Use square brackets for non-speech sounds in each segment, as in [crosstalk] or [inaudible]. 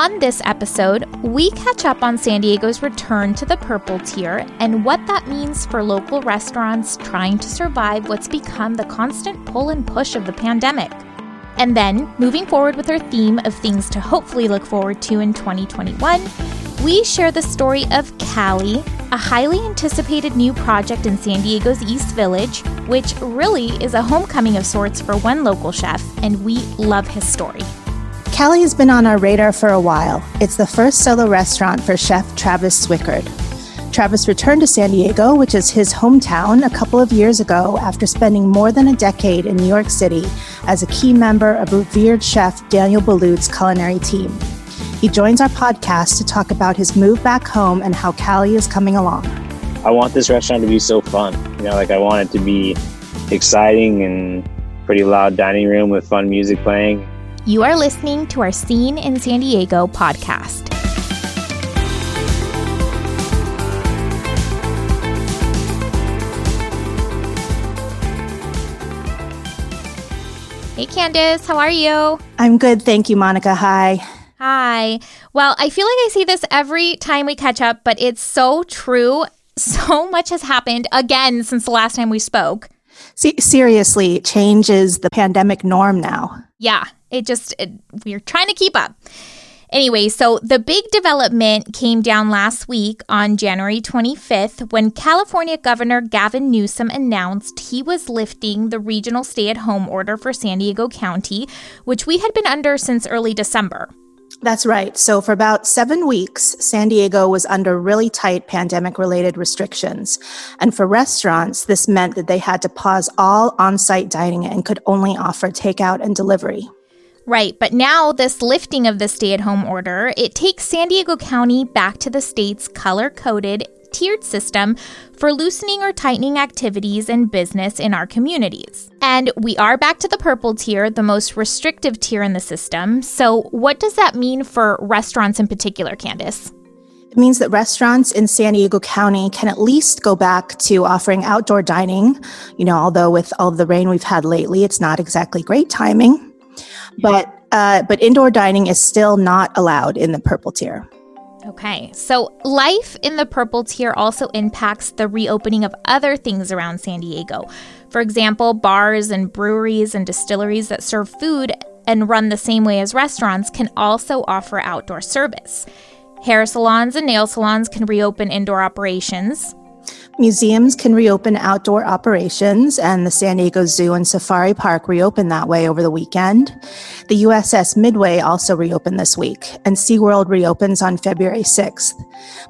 On this episode, we catch up on San Diego's return to the purple tier and what that means for local restaurants trying to survive what's become the constant pull and push of the pandemic. And then, moving forward with our theme of things to hopefully look forward to in 2021, we share the story of Cali, a highly anticipated new project in San Diego's East Village, which really is a homecoming of sorts for one local chef, and we love his story. Cali has been on our radar for a while. It's the first solo restaurant for chef Travis Swikard. Travis returned to San Diego, which is his hometown, a couple of years ago after spending more than a decade in New York City as a key member of revered chef Daniel Boulud's culinary team. He joins our podcast to talk about his move back home and how Cali is coming along. I want this restaurant to be so fun. You know, like I want it to be exciting and pretty loud dining room with fun music playing. You are listening to our Scene in San Diego podcast. Hey Candace, how are you? I'm good, thank you, Monica. Hi. Hi. Well, I feel like I see this every time we catch up, but it's so true. [laughs] So much has happened again since the last time we spoke. See, seriously, change is the pandemic norm now. Yeah, it just, it, we're trying to keep up. Anyway, so the big development came down last week on January 25th when California Governor Gavin Newsom announced he was lifting the regional stay at home order for San Diego County, which we had been under since early December. That's right. So, for about seven weeks, San Diego was under really tight pandemic related restrictions. And for restaurants, this meant that they had to pause all on site dining and could only offer takeout and delivery. Right, but now this lifting of the stay-at-home order, it takes San Diego County back to the state's color-coded tiered system for loosening or tightening activities and business in our communities. And we are back to the purple tier, the most restrictive tier in the system. So, what does that mean for restaurants in particular, Candace? It means that restaurants in San Diego County can at least go back to offering outdoor dining. You know, although with all the rain we've had lately, it's not exactly great timing. But uh, but indoor dining is still not allowed in the purple tier. Okay, so life in the purple tier also impacts the reopening of other things around San Diego. For example, bars and breweries and distilleries that serve food and run the same way as restaurants can also offer outdoor service. Hair salons and nail salons can reopen indoor operations. Museums can reopen outdoor operations, and the San Diego Zoo and Safari Park reopened that way over the weekend. The USS Midway also reopened this week, and SeaWorld reopens on February 6th.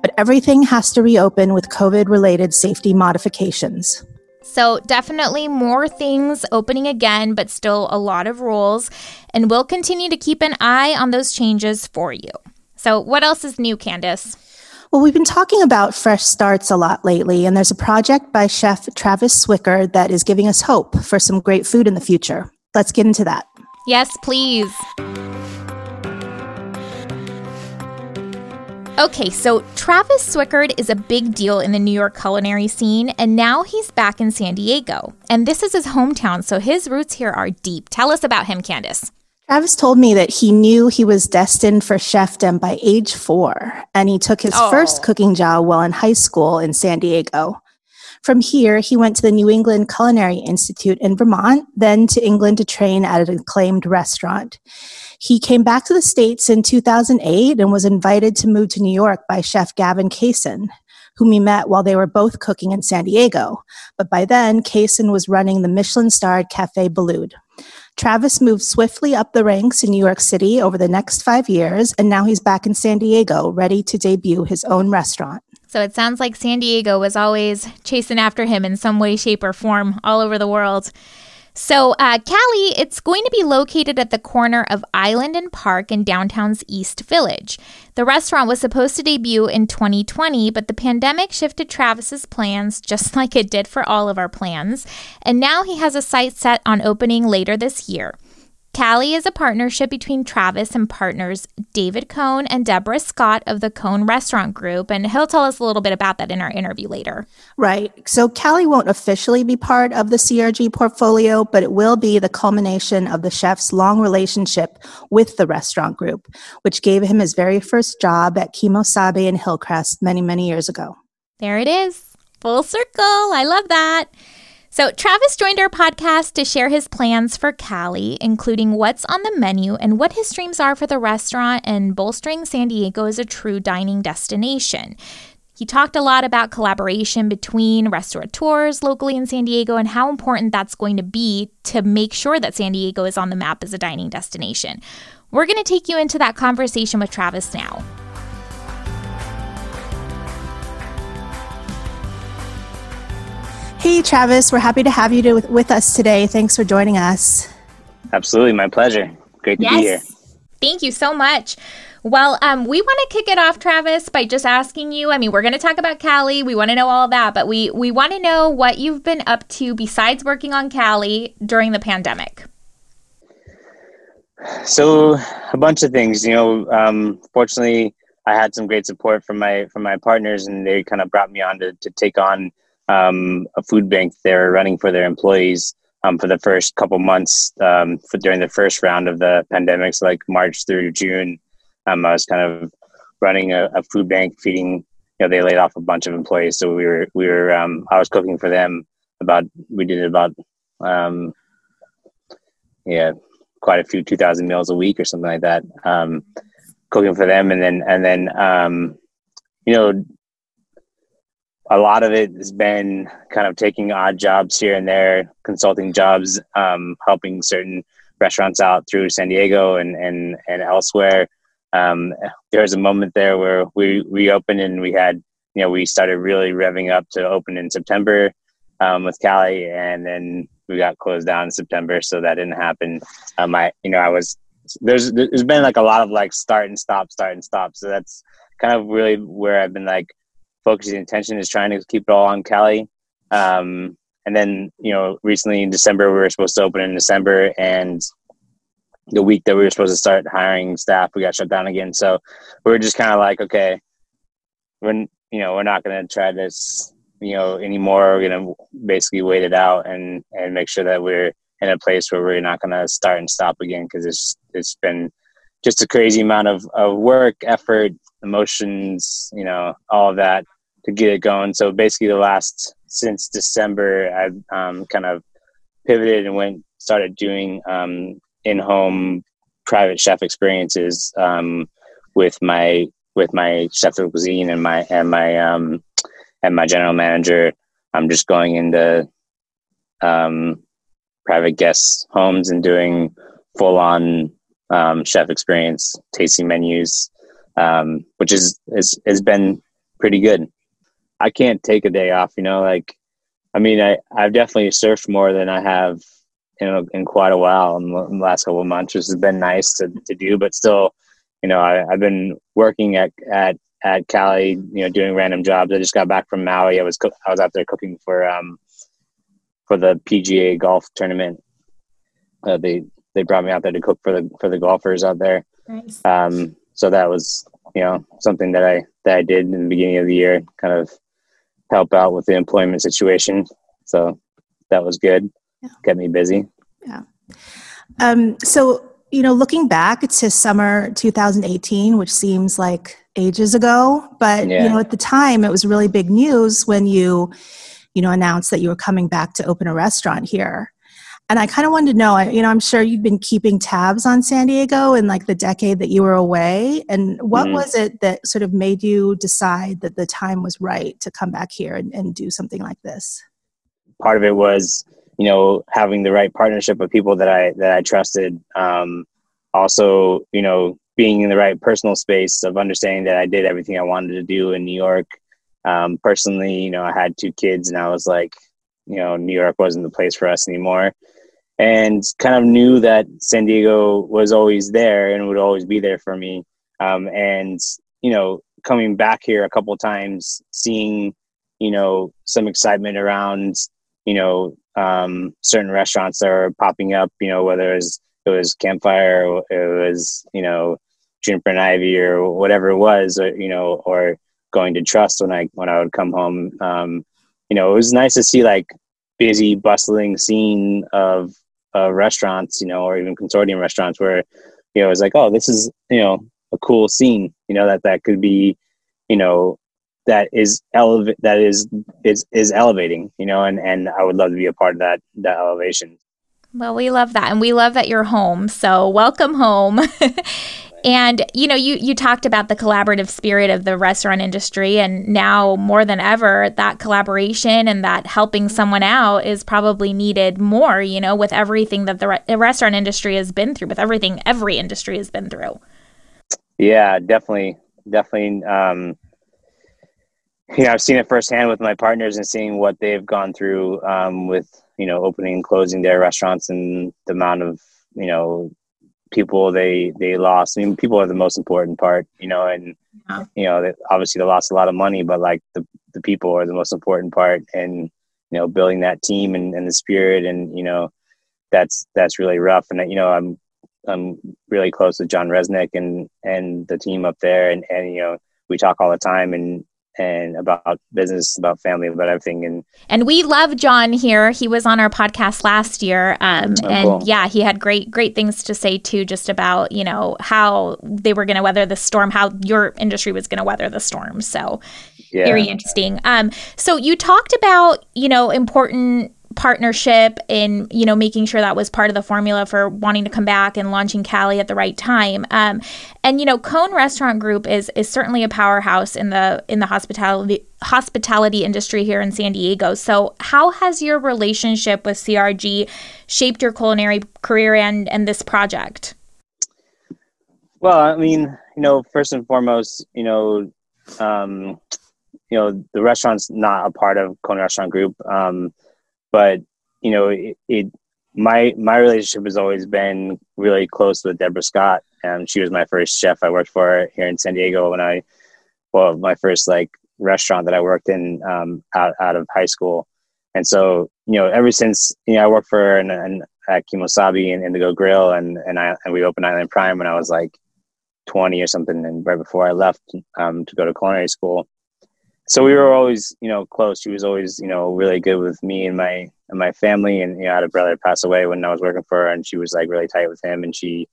But everything has to reopen with COVID related safety modifications. So, definitely more things opening again, but still a lot of rules. And we'll continue to keep an eye on those changes for you. So, what else is new, Candace? Well, we've been talking about fresh starts a lot lately, and there's a project by chef Travis Swikard that is giving us hope for some great food in the future. Let's get into that. Yes, please. Okay, so Travis Swikard is a big deal in the New York culinary scene, and now he's back in San Diego. And this is his hometown, so his roots here are deep. Tell us about him, Candace. Travis told me that he knew he was destined for chefdom by age four, and he took his oh. first cooking job while in high school in San Diego. From here, he went to the New England Culinary Institute in Vermont, then to England to train at an acclaimed restaurant. He came back to the States in 2008 and was invited to move to New York by chef Gavin Kaysen, whom he met while they were both cooking in San Diego. But by then, Kaysen was running the Michelin starred Cafe Boulud. Travis moved swiftly up the ranks in New York City over the next five years, and now he's back in San Diego, ready to debut his own restaurant. So it sounds like San Diego was always chasing after him in some way, shape, or form all over the world. So, uh, Cali, it's going to be located at the corner of Island and Park in downtown's East Village. The restaurant was supposed to debut in 2020, but the pandemic shifted Travis's plans [laughs] just like it did for all of our plans. And now he has a site set on opening later this year. Cali is a partnership between Travis and partners David Cohn and Deborah Scott of the Cohn Restaurant Group, and he'll tell us a little bit about that in our interview later. Right. So Cali won't officially be part of the CRG portfolio, but it will be the culmination of the chef's long relationship with the restaurant group, which gave him his very first job at Kemo Sabe in Hillcrest many, many years ago. There it is. Full circle. I love that. So, Travis joined our podcast to share his plans for Cali, including what's on the menu and what his dreams are for the restaurant and bolstering San Diego as a true dining destination. He talked a lot about collaboration between restaurateurs locally in San Diego and how important that's going to be to make sure that San Diego is on the map as a dining destination. We're going to take you into that conversation with Travis now. Hey, Travis, we're happy to have you to, with us today. Thanks for joining us. Absolutely, my pleasure. Great to yes. be here. Thank you so much. Well, um, we want to kick it off, Travis, by just asking you. I mean, we're going to talk about Cali. We want to know all that, but we we want to know what you've been up to besides working on Cali during the pandemic. So, a bunch of things. You know, um, fortunately, I had some great support from my from my partners, and they kind of brought me on to to take on um, a food bank they're running for their employees um, for the first couple months um, for, during the first round of the pandemic, so like March through June. Um, I was kind of running a, a, food bank, feeding. You know, they laid off a bunch of employees, so we were we were. Um, I was cooking for them. About we did about um, yeah, quite a few two thousand meals a week or something like that. cooking for them, and then and then you know a lot of it has been kind of taking odd jobs here and there, consulting jobs, um, helping certain restaurants out through San Diego and and and elsewhere. Um, there was a moment there where we reopened and we had, you know, we started really revving up to open in September um, with Cali, and then we got closed down in September, so that didn't happen. Um, I, you know, I was there's there's been like a lot of like start and stop, start and stop. So that's kind of really where I've been like focusing attention is trying to keep it all on Cali. Um, and then, you know, recently in December, we were supposed to open in December and the week that we were supposed to start hiring staff, we got shut down again. So we are just kind of like, okay, we're, you know, we're not going to try this, you know, anymore. We're going to basically wait it out and, and make sure that we're in a place where we're not going to start and stop again. Cause it's, it's been just a crazy amount of, of work, effort, emotions, you know, all of that to get it going. So basically, the last since December, I've um, kind of pivoted and went started doing um, in-home private chef experiences um, with my with my chef de cuisine and my and my um, and my general manager. I'm just going into um, private guests' homes and doing full on um, chef experience, tasting menus, um, which is, is has been pretty good. I can't take a day off, you know. Like, I mean, I I've definitely surfed more than I have you know in quite a while in the, last couple of months, which has been nice to to do. But still, you know, I, I've been working at at at Cali, you know, doing random jobs. I just got back from Maui. I was co- I was out there cooking for um for the PGA golf tournament. Uh, they they brought me out there to cook for the for the golfers out there. Nice. Um, so that was you know something that I that I did in the beginning of the year, kind of help out with the employment situation. So that was good. Yeah. Kept me busy. Yeah. Um, so you know, looking back to summer 2018, which seems like ages ago, but yeah. you know, at the time, it was really big news when you, you know, announced that you were coming back to open a restaurant here. And I kind of wanted to know, you know, I'm sure you've been keeping tabs on San Diego in like the decade that you were away. And what mm-hmm. was it that sort of made you decide that the time was right to come back here and, and do something like this? Part of it was, you know, having the right partnership of people that I that I trusted. Um, also, you know, being in the right personal space of understanding that I did everything I wanted to do in New York. Um, personally, you know, I had two kids, and I was like, you know, New York wasn't the place for us anymore and kind of knew that San Diego was always there and would always be there for me. Um, and you know, coming back here a couple times, seeing you know some excitement around you know um, certain restaurants that are popping up. You know, whether it's it was campfire, it was you know juniper and ivy or whatever it was, or, you know, or going to trust when I when I would come home. Um, you know, it was nice to see like busy, bustling scene of uh, restaurants, you know, or even consortium restaurants where you know it's like, oh, this is you know a cool scene, you know, that that could be, you know, that is elevate that is is is elevating, you know, and and I would love to be a part of that that elevation. Well, we love that. And we love that you're home. So, welcome home. [laughs] and you know, you you talked about the collaborative spirit of the restaurant industry and now more than ever that collaboration and that helping someone out is probably needed more, you know, with everything that the, re- the restaurant industry has been through, with everything every industry has been through. Yeah, definitely. Definitely um you know, I've seen it firsthand with my partners and seeing what they've gone through um, with you know opening and closing their restaurants and the amount of you know people they they lost. I mean, people are the most important part, you know, and yeah. you know, they, obviously they lost a lot of money, but like the the people are the most important part, and you know, building that team and, and the spirit, and you know, that's that's really rough. And you know, I'm I'm really close with John Resnick and and the team up there, and and you know, we talk all the time, and and about business, about family, about everything. And and we love John here. He was on our podcast last year, um, oh, and cool. yeah, he had great great things to say too, just about you know how they were going to weather the storm, how your industry was going to weather the storm. So yeah. very interesting. Um, so you talked about you know important partnership in you know making sure that was part of the formula for wanting to come back and launching Cali at the right time. Um, and you know, Cohn Restaurant Group is is certainly a powerhouse in the in the hospitality hospitality industry here in San Diego. So, how has your relationship with CRG shaped your culinary career and and this project? Well, I mean, you know, first and foremost, you know, um, you know, the restaurant's not a part of Cohn Restaurant Group. Um, but you know, it, it my my relationship has always been really close with Deborah Scott. and she was my first chef I worked for here in San Diego when I, well, my first like restaurant that I worked in um, out out of high school. And so, you know, ever since you know, I worked for and, and at Kemo Sabe and Indigo Grill, and and I and we opened Island Prime when I was like twenty or something, and right before I left um, to go to culinary school so we were always you know close. She was always you know really good with me and my and my family. And you know I had a brother pass away when I was working for her and she was like really tight with him. And she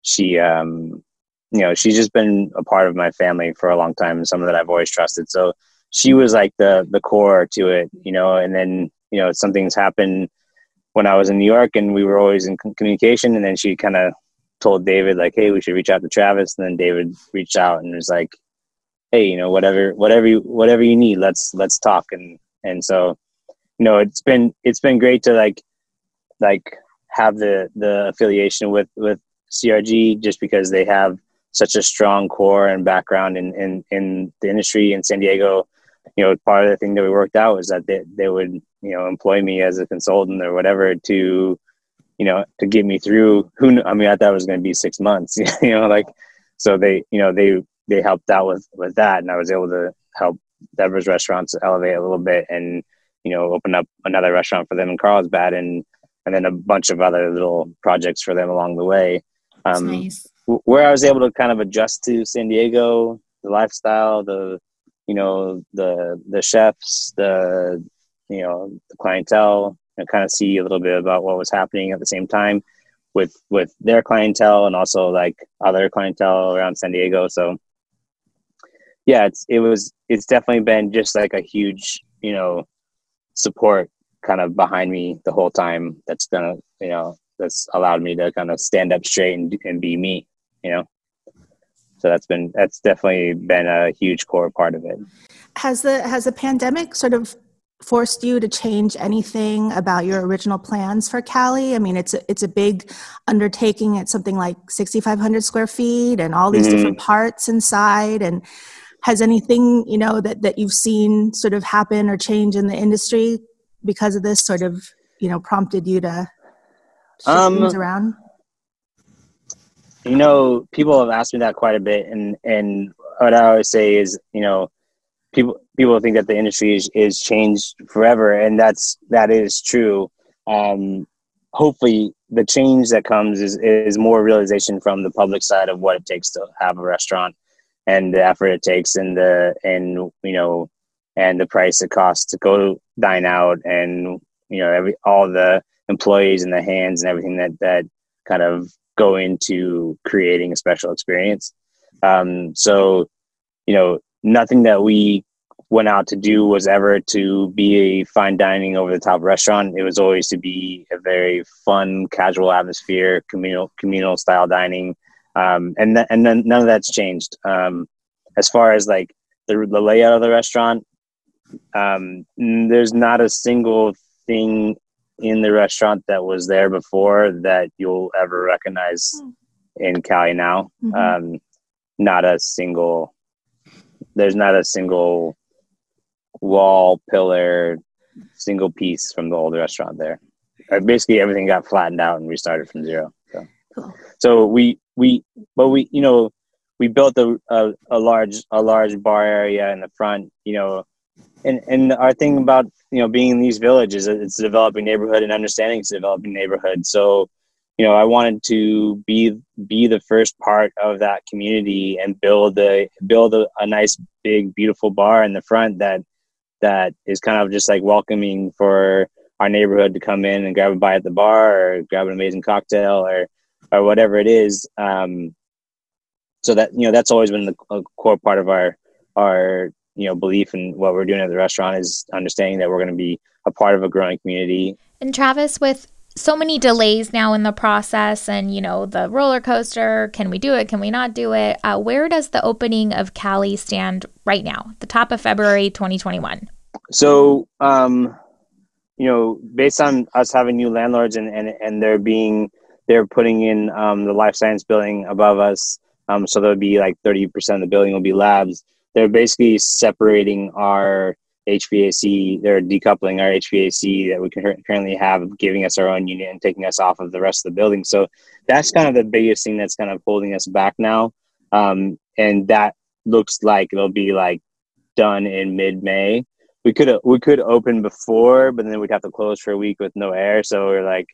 she um you know she's just been a part of my family for a long time and someone that I've always trusted. So she was like the the core to it you know. And then you know something's happened when I was in New York and we were always in communication. And then she kind of told David like hey we should reach out to Travis. And then David reached out and was like hey you know whatever whatever you whatever you need let's let's talk. And and so you know it's been it's been great to like like have the the affiliation with with crg just because they have such a strong core and background in in, in the industry in san diego. You know part of the thing that we worked out was that they, they would you know employ me as a consultant or whatever to you know to get me through. Who i mean i thought it was going to be six months [laughs] you know like so they you know they they helped out with with that, and I was able to help Deborah's restaurants elevate a little bit, and you know, open up another restaurant for them in Carlsbad, and and then a bunch of other little projects for them along the way. Um, nice. Where I was able to kind of adjust to San Diego, the lifestyle, the you know the the chefs, the you know the clientele, and kind of see a little bit about what was happening at the same time with with their clientele and also like other clientele around San Diego. So yeah, it's it was it's definitely been just like a huge you know support kind of behind me the whole time. That's gonna you know that's allowed me to kind of stand up straight and, and be me. You know, so that's been that's definitely been a huge core part of it. Has the has the pandemic sort of forced you to change anything about your original plans for Cali? I mean, it's a, it's a big undertaking. It's something like 6,500 square feet and all these mm-hmm. different parts inside. And has anything you know that that you've seen sort of happen or change in the industry because of this sort of you know prompted you to shift um, things around? you know people have asked me that quite a bit and and what i always say is you know people people think that the industry is, is changed forever and that's that is true. Um hopefully the change that comes is is more realization from the public side of what it takes to have a restaurant and the effort it takes and the and you know and the price it costs to go dine out and you know every all the employees and the hands and everything that that kind of go into creating a special experience um, so you know nothing that we went out to do was ever to be a fine dining over the top restaurant. It was always to be a very fun, casual atmosphere, communal communal style dining, um, and th- and then none of that's changed. Um, as far as like the, the layout of the restaurant, um, there's not a single thing in the restaurant that was there before that you'll ever recognize hmm. in Cali now. Mm-hmm. Um, not a single. There's not a single wall, pillar, single piece from the old restaurant there. Uh, basically, everything got flattened out and restarted from zero. So, so we we but we you know we built a, a, a large a large bar area in the front. You know, and and our thing about you know being in these villages, it's a developing neighborhood and understanding it's a developing neighborhood. So you know, I wanted to be be the first part of that community and build a build a, a nice big beautiful bar in the front that that is kind of just like welcoming for our neighborhood to come in and grab a bite at the bar or grab an amazing cocktail or or whatever it is. Um, so that you know that's always been the core part of our our you know belief in what we're doing at the restaurant is understanding that we're going to be a part of a growing community. And Travis, with so many delays now in the process and you know the roller coaster can we do it can we not do it uh, where does the opening of cali stand right now the top of february 2021 so um you know based on us having new landlords and and, and they're being they're putting in um, the life science building above us um, so there'll be like 30% of the building will be labs they're basically separating our HVAC, they're decoupling our HVAC that we currently have, giving us our own unit and taking us off of the rest of the building. So that's kind of the biggest thing that's kind of holding us back now. Um, and that looks like it'll be like done in mid May. We could we could open before, but then we'd have to close for a week with no air. So we're like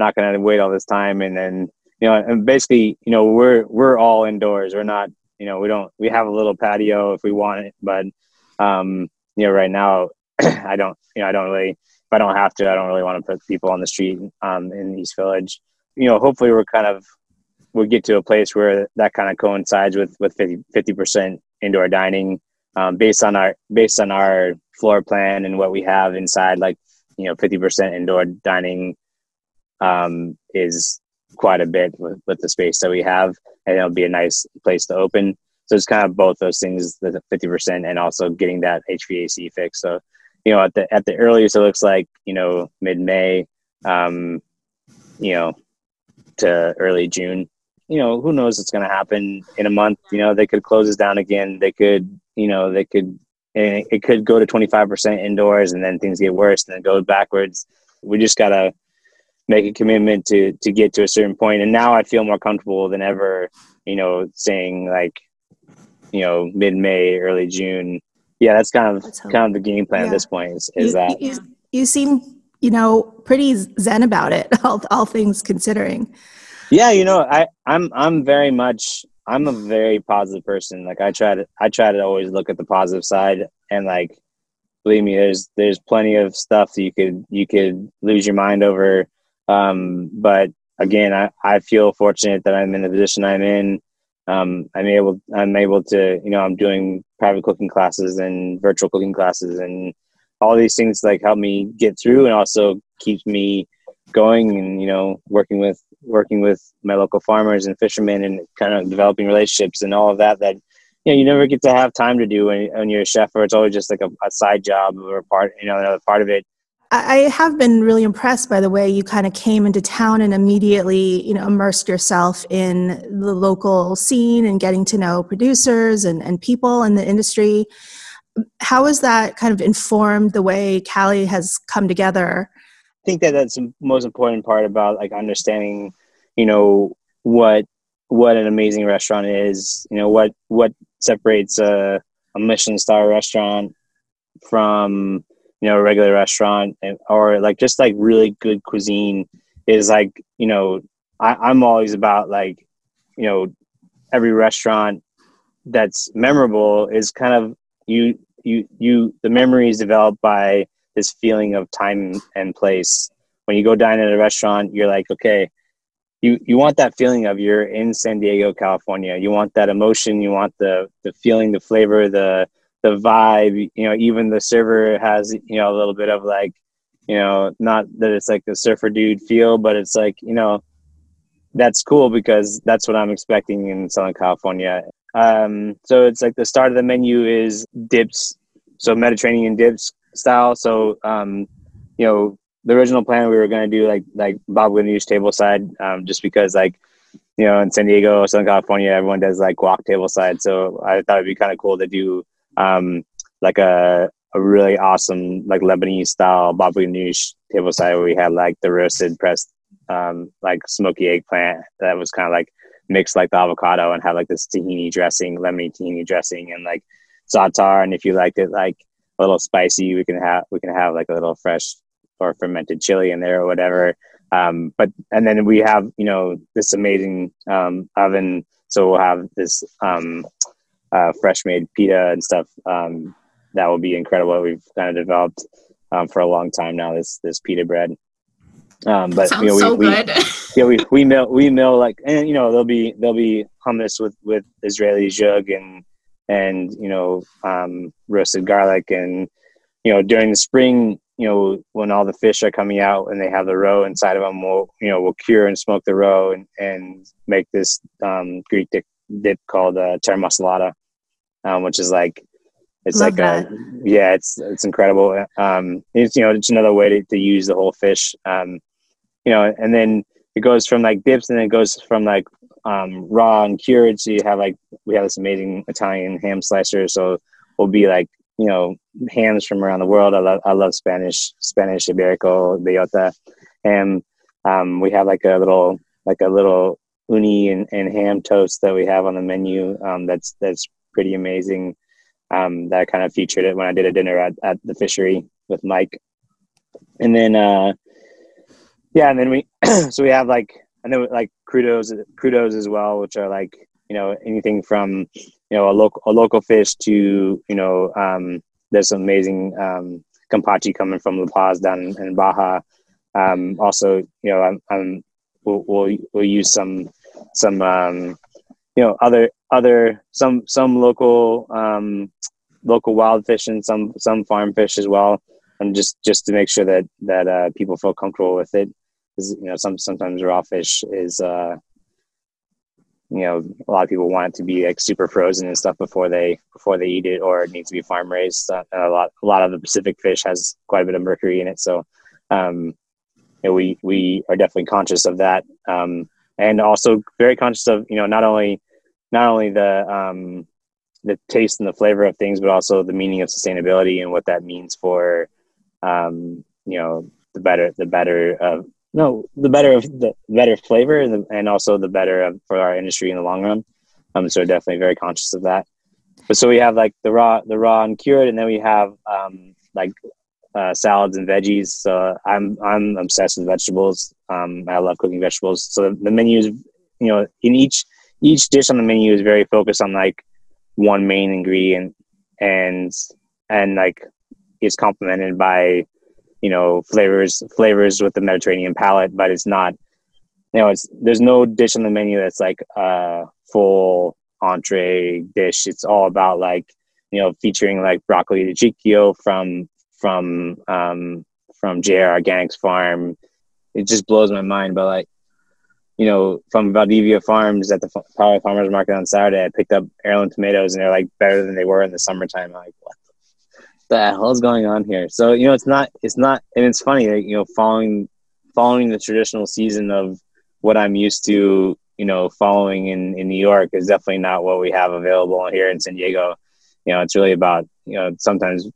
not going to wait all this time, and then you know, and basically, you know, we're we're all indoors. We're not, you know, we don't we have a little patio if we want it, but um, you know, right now, [clears throat] I don't, you know, I don't really, if I don't have to, I don't really want to put people on the street um, in East Village. You know, hopefully we're kind of, we'll get to a place where that kind of coincides with, with 50, percent indoor dining um, based on our, based on our floor plan and what we have inside, like, you know, 50% indoor dining um, is quite a bit with, with the space that we have and it'll be a nice place to open so it's kind of both those things, the 50% and also getting that HVAC fixed. So, you know, at the, at the earliest, it looks like, you know, mid May, um, you know, to early June, you know, who knows what's going to happen in a month, you know, they could close us down again. They could, you know, they could, it could go to 25% indoors and then things get worse and then go backwards. We just got to make a commitment to, to get to a certain. And now I feel more comfortable than ever, you know, saying like, you know mid May, early June. Yeah, that's kind of kind of the game plan yeah. at this point. Is, is you, that you, you seem you know pretty zen about it, [laughs] all, all things considering. Yeah, you know, I I'm I'm very much I'm a very positive person. Like I try to I try to always look at the positive side and like believe me, there's there's plenty of stuff that you could you could lose your mind over. Um, but again, I, I feel fortunate that I'm in the position I'm in. Um, I'm able I'm able to you know I'm doing private cooking classes and virtual cooking classes and all these things like help me get through and also keeps me going and you know working with working with my local farmers and fishermen and kind of developing relationships and all of that that you know you never get to have time to do when, when you're a chef or it's always just like a, a side job or a part you know another part of it I have been really impressed by the way you kind of came into town and immediately, you know, immersed yourself in the local scene and getting to know producers and, and people in the industry. How has that kind of informed the way Cali has come together? I think that that's the most important part about like understanding, you know, what what an amazing restaurant is. You know what what separates a, a Michelin star restaurant from you know a regular restaurant and, or like just like really good cuisine is like you know I, I'm always about like you know every restaurant that's memorable is kind of you you you the memories developed by this feeling of time and place when you go dine at a restaurant you're like okay you you want that feeling of you're in San Diego, California. You want that emotion. You want the the feeling, the flavor, the the vibe. You know, even the server has you know a little bit of like, you know, not that it's like the surfer dude feel, but it's like you know, that's cool because that's what I'm expecting in Southern California. Um, so it's like the start of the menu is dips, so Mediterranean dips style. So um, you know, the original plan we were going to do like like baba ganoush table side, um, just because like you know in San Diego, Southern California, everyone does like guac table side. So I thought it'd be kind of cool to do um, like a a really awesome like Lebanese style baba ganoush table side where we had like the roasted pressed um, like smoky eggplant that was kind of like mixed like the avocado and had like this tahini dressing, lemony tahini dressing, and like za'atar. And if you liked it like a little spicy, we can have we can have like a little fresh or fermented chili in there or whatever. Um, but and then we have you know this amazing um, oven, so we'll have this um, uh, fresh made pita and stuff um, that will be incredible. We've kind of developed um, for a long time now. This this pita bread. Um, but Sounds you know, we, so we, [laughs] yeah, we, we mill we mill like and you know there'll be there'll be hummus with with Israeli zhug and and you know um, roasted garlic and you know during the spring you know when all the fish are coming out and they have the roe inside of them we'll you know we'll cure and smoke the roe and, and make this um, greek dip, dip called uh, taramasalata um, which is like it's Love like that. a yeah it's it's incredible um it's you know it's another way to, to use the whole fish um you know and then it goes from like dips and then it goes from like um raw and cured so you have like we have this amazing italian ham slicer so we'll be like you know hams from around the world. I love I love Spanish Spanish Iberico bellota, and um, we have like a little like a little uni and, and ham toast that we have on the menu. Um, that's that's pretty amazing. Um, that kind of featured it when I did a dinner at, at the fishery with Mike, and then uh, yeah, and then we [clears throat] so we have like and then like crudos crudos as well, which are like you know anything from you know a local a local fish to you know um, there's some amazing um, coming from La Paz down in Baja. Um, also, you know, I'm, I'm we'll, we'll, we'll use some some um, you know other other some some local um, local wild fish and some some farm fish as well, and just just to make sure that that uh, people feel comfortable with it. Because you know, some sometimes raw fish is uh, you know a lot of people want it to be like super frozen and stuff before they before they eat it or it needs to be farm raised. Uh, a lot a lot of the pacific fish has quite a bit of mercury in it. So um you know, we we are definitely conscious of that. Um and also very conscious of you know not only not only the um the taste and the flavor of things but also the meaning of sustainability and what that means for um you know the better the better of no, the better of the better flavor and, the, and also the better of, for our industry in the long run. Um, so definitely very conscious of that. But so we have like the raw, the raw and cured, and then we have um, like uh, salads and veggies. So I'm I'm obsessed with vegetables. Um, I love cooking vegetables. So the menu is, you know, in each each dish on the menu is very focused on like one main ingredient, and and like it's complemented by you know flavors flavors with the Mediterranean palate, but it's not you know it's there's no dish on the menu that's like a full entree dish. It's all about like you know featuring like broccoli ciccio from from um, from JR Organics farm. It just blows my mind, but like you know, from Valdivia Farms at the Poway Farmers Market on Saturday, I picked up heirloom tomatoes, and they're like better than they were in the summertime. I'm like, what the hell's going on here? So you know, it's not, it's not, and it's funny that you know, following following the traditional season of what I'm used to, you know, following in in New York is definitely not what we have available here in San Diego. You know, it's really about you know sometimes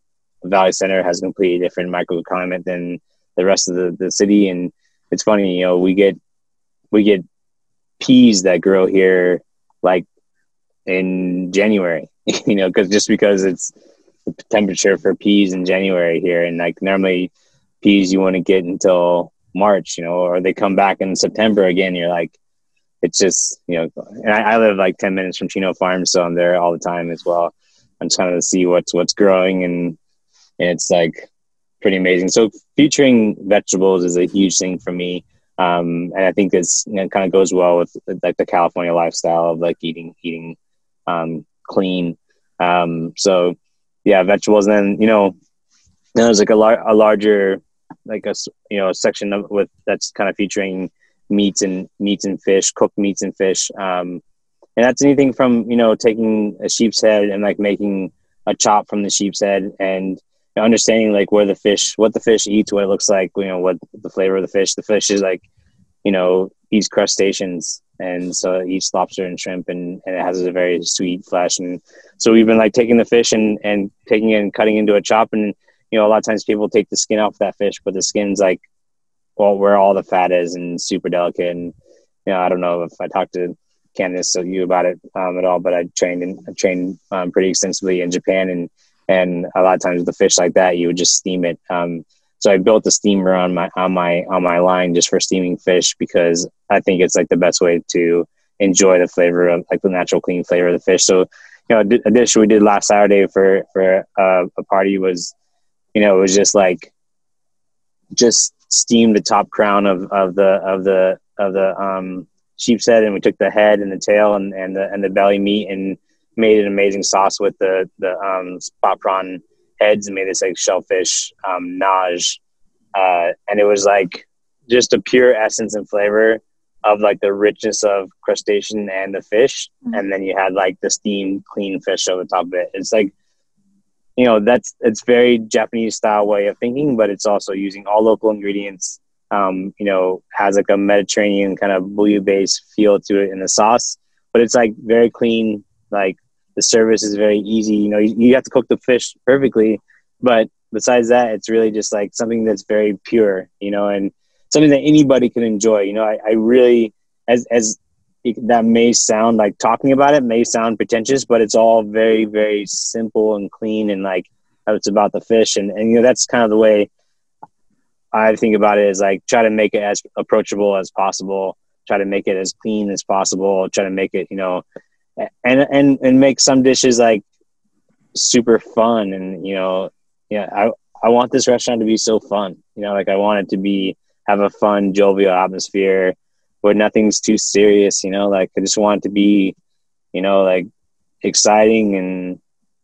Valley Center has a completely different microclimate than the rest of the, the city, and it's funny, you know, we get we get peas that grow here like in January, [laughs] you know, because just because it's the temperature for peas in January here, and like normally peas you want to get until March, you know, or they come back in September again. You're like, it's just, you know, and I, I live like 10 minutes from Chino Farm, so I'm there all the time as well. I'm trying to see what's, what's growing and, and it's like pretty amazing. So featuring vegetables is a huge thing for me. Um, and I think this you know, kind of goes well with like the California lifestyle of like eating, eating, um, clean. Um, so yeah, vegetables. And then, you know, there's like a, lar- a larger like a you know a section of, with that's kind of featuring meats and meats and fish, cooked meats and fish. Um, and that's anything from you know taking a sheep's head and like making a chop from the sheep's head and understanding like where the fish, what the fish eats, what it looks like, you know, what the flavor of the fish. The fish is like, you know, eats crustaceans, and so it eats lobster and shrimp, and, and it has a very sweet flesh. And so we've been like taking the fish and and taking it and cutting into a chop and you know, a lot of times people take the skin off that fish, but the skin's like, well, where all the fat is and super delicate. And, you know, I don't know if I talked to Candace or you about it um, at all, but I trained and I trained um, pretty extensively in Japan and, and a lot of times with the fish like that, you would just steam it. Um, so I built a steamer on my, on my, on my line just for steaming fish because I think it's like the best way to enjoy the flavor of like the natural clean flavor of the fish. So, you know, a dish we did last Saturday for, for uh, a party was, you know, it was just like just steam the top crown of, of the of the of the um, sheep's head, and we took the head and the tail and, and the and the belly meat and made an amazing sauce with the the um, spot prawn heads and made this like shellfish um, nage, uh, and it was like just a pure essence and flavor of like the richness of crustacean and the fish, mm-hmm. and then you had like the steamed clean fish over top of it. It's like you know that's it's very Japanese style way of thinking, but it's also using all local ingredients. Um, you know, has like a Mediterranean kind of bouillabaisse feel to it in the sauce, but it's like very clean. Like the service is very easy. You know, you, you have to cook the fish perfectly, but besides that, it's really just like something that's very pure. You know, and something that anybody can enjoy. You know, I, I really as as that may sound like talking about it may sound pretentious, but it's all very, very simple and clean and like it's about the fish. And, and, you know, that's kind of the way I think about it is like try to make it as approachable as possible, try to make it as clean as possible, try to make it, you know, and, and, and make some dishes like super fun. And, you know, yeah, I, I want this restaurant to be so fun, you know, like I want it to be, have a fun, jovial atmosphere where nothing's too serious, you know, like I just want it to be, you know, like exciting and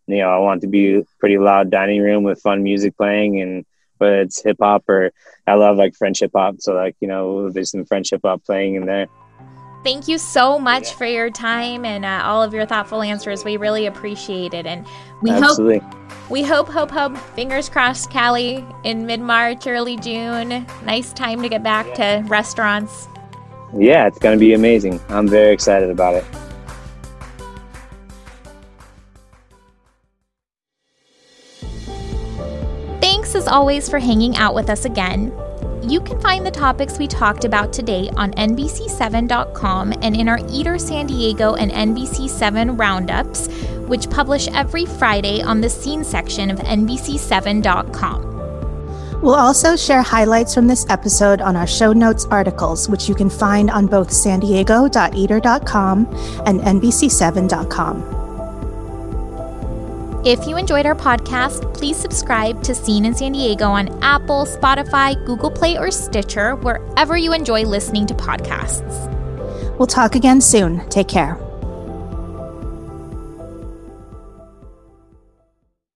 you know, I want it to be pretty loud dining room with fun music playing and whether it's hip hop or I love like French hip hop. So like, you know, there's some French hip hop playing in there. Thank you so much for your time and uh, all of your thoughtful answers. We really appreciate it, and we Absolutely. hope we hope hope hope fingers crossed, Cali in mid March, early June. Nice time to get back yeah. to restaurants yeah, it's going to be amazing. I'm very excited about it. Thanks as always for hanging out with us again. You can find the topics we talked about today on NBC7.com and in our Eater San Diego and NBC7 roundups, which publish every Friday on the scene section of NBC7.com. We'll also share highlights from this episode on our show notes articles, which you can find on both san diego.eater.com and NBC7.com. If you enjoyed our podcast, please subscribe to Scene in San Diego on Apple, Spotify, Google Play, or Stitcher, wherever you enjoy listening to podcasts. We'll talk again soon. Take care.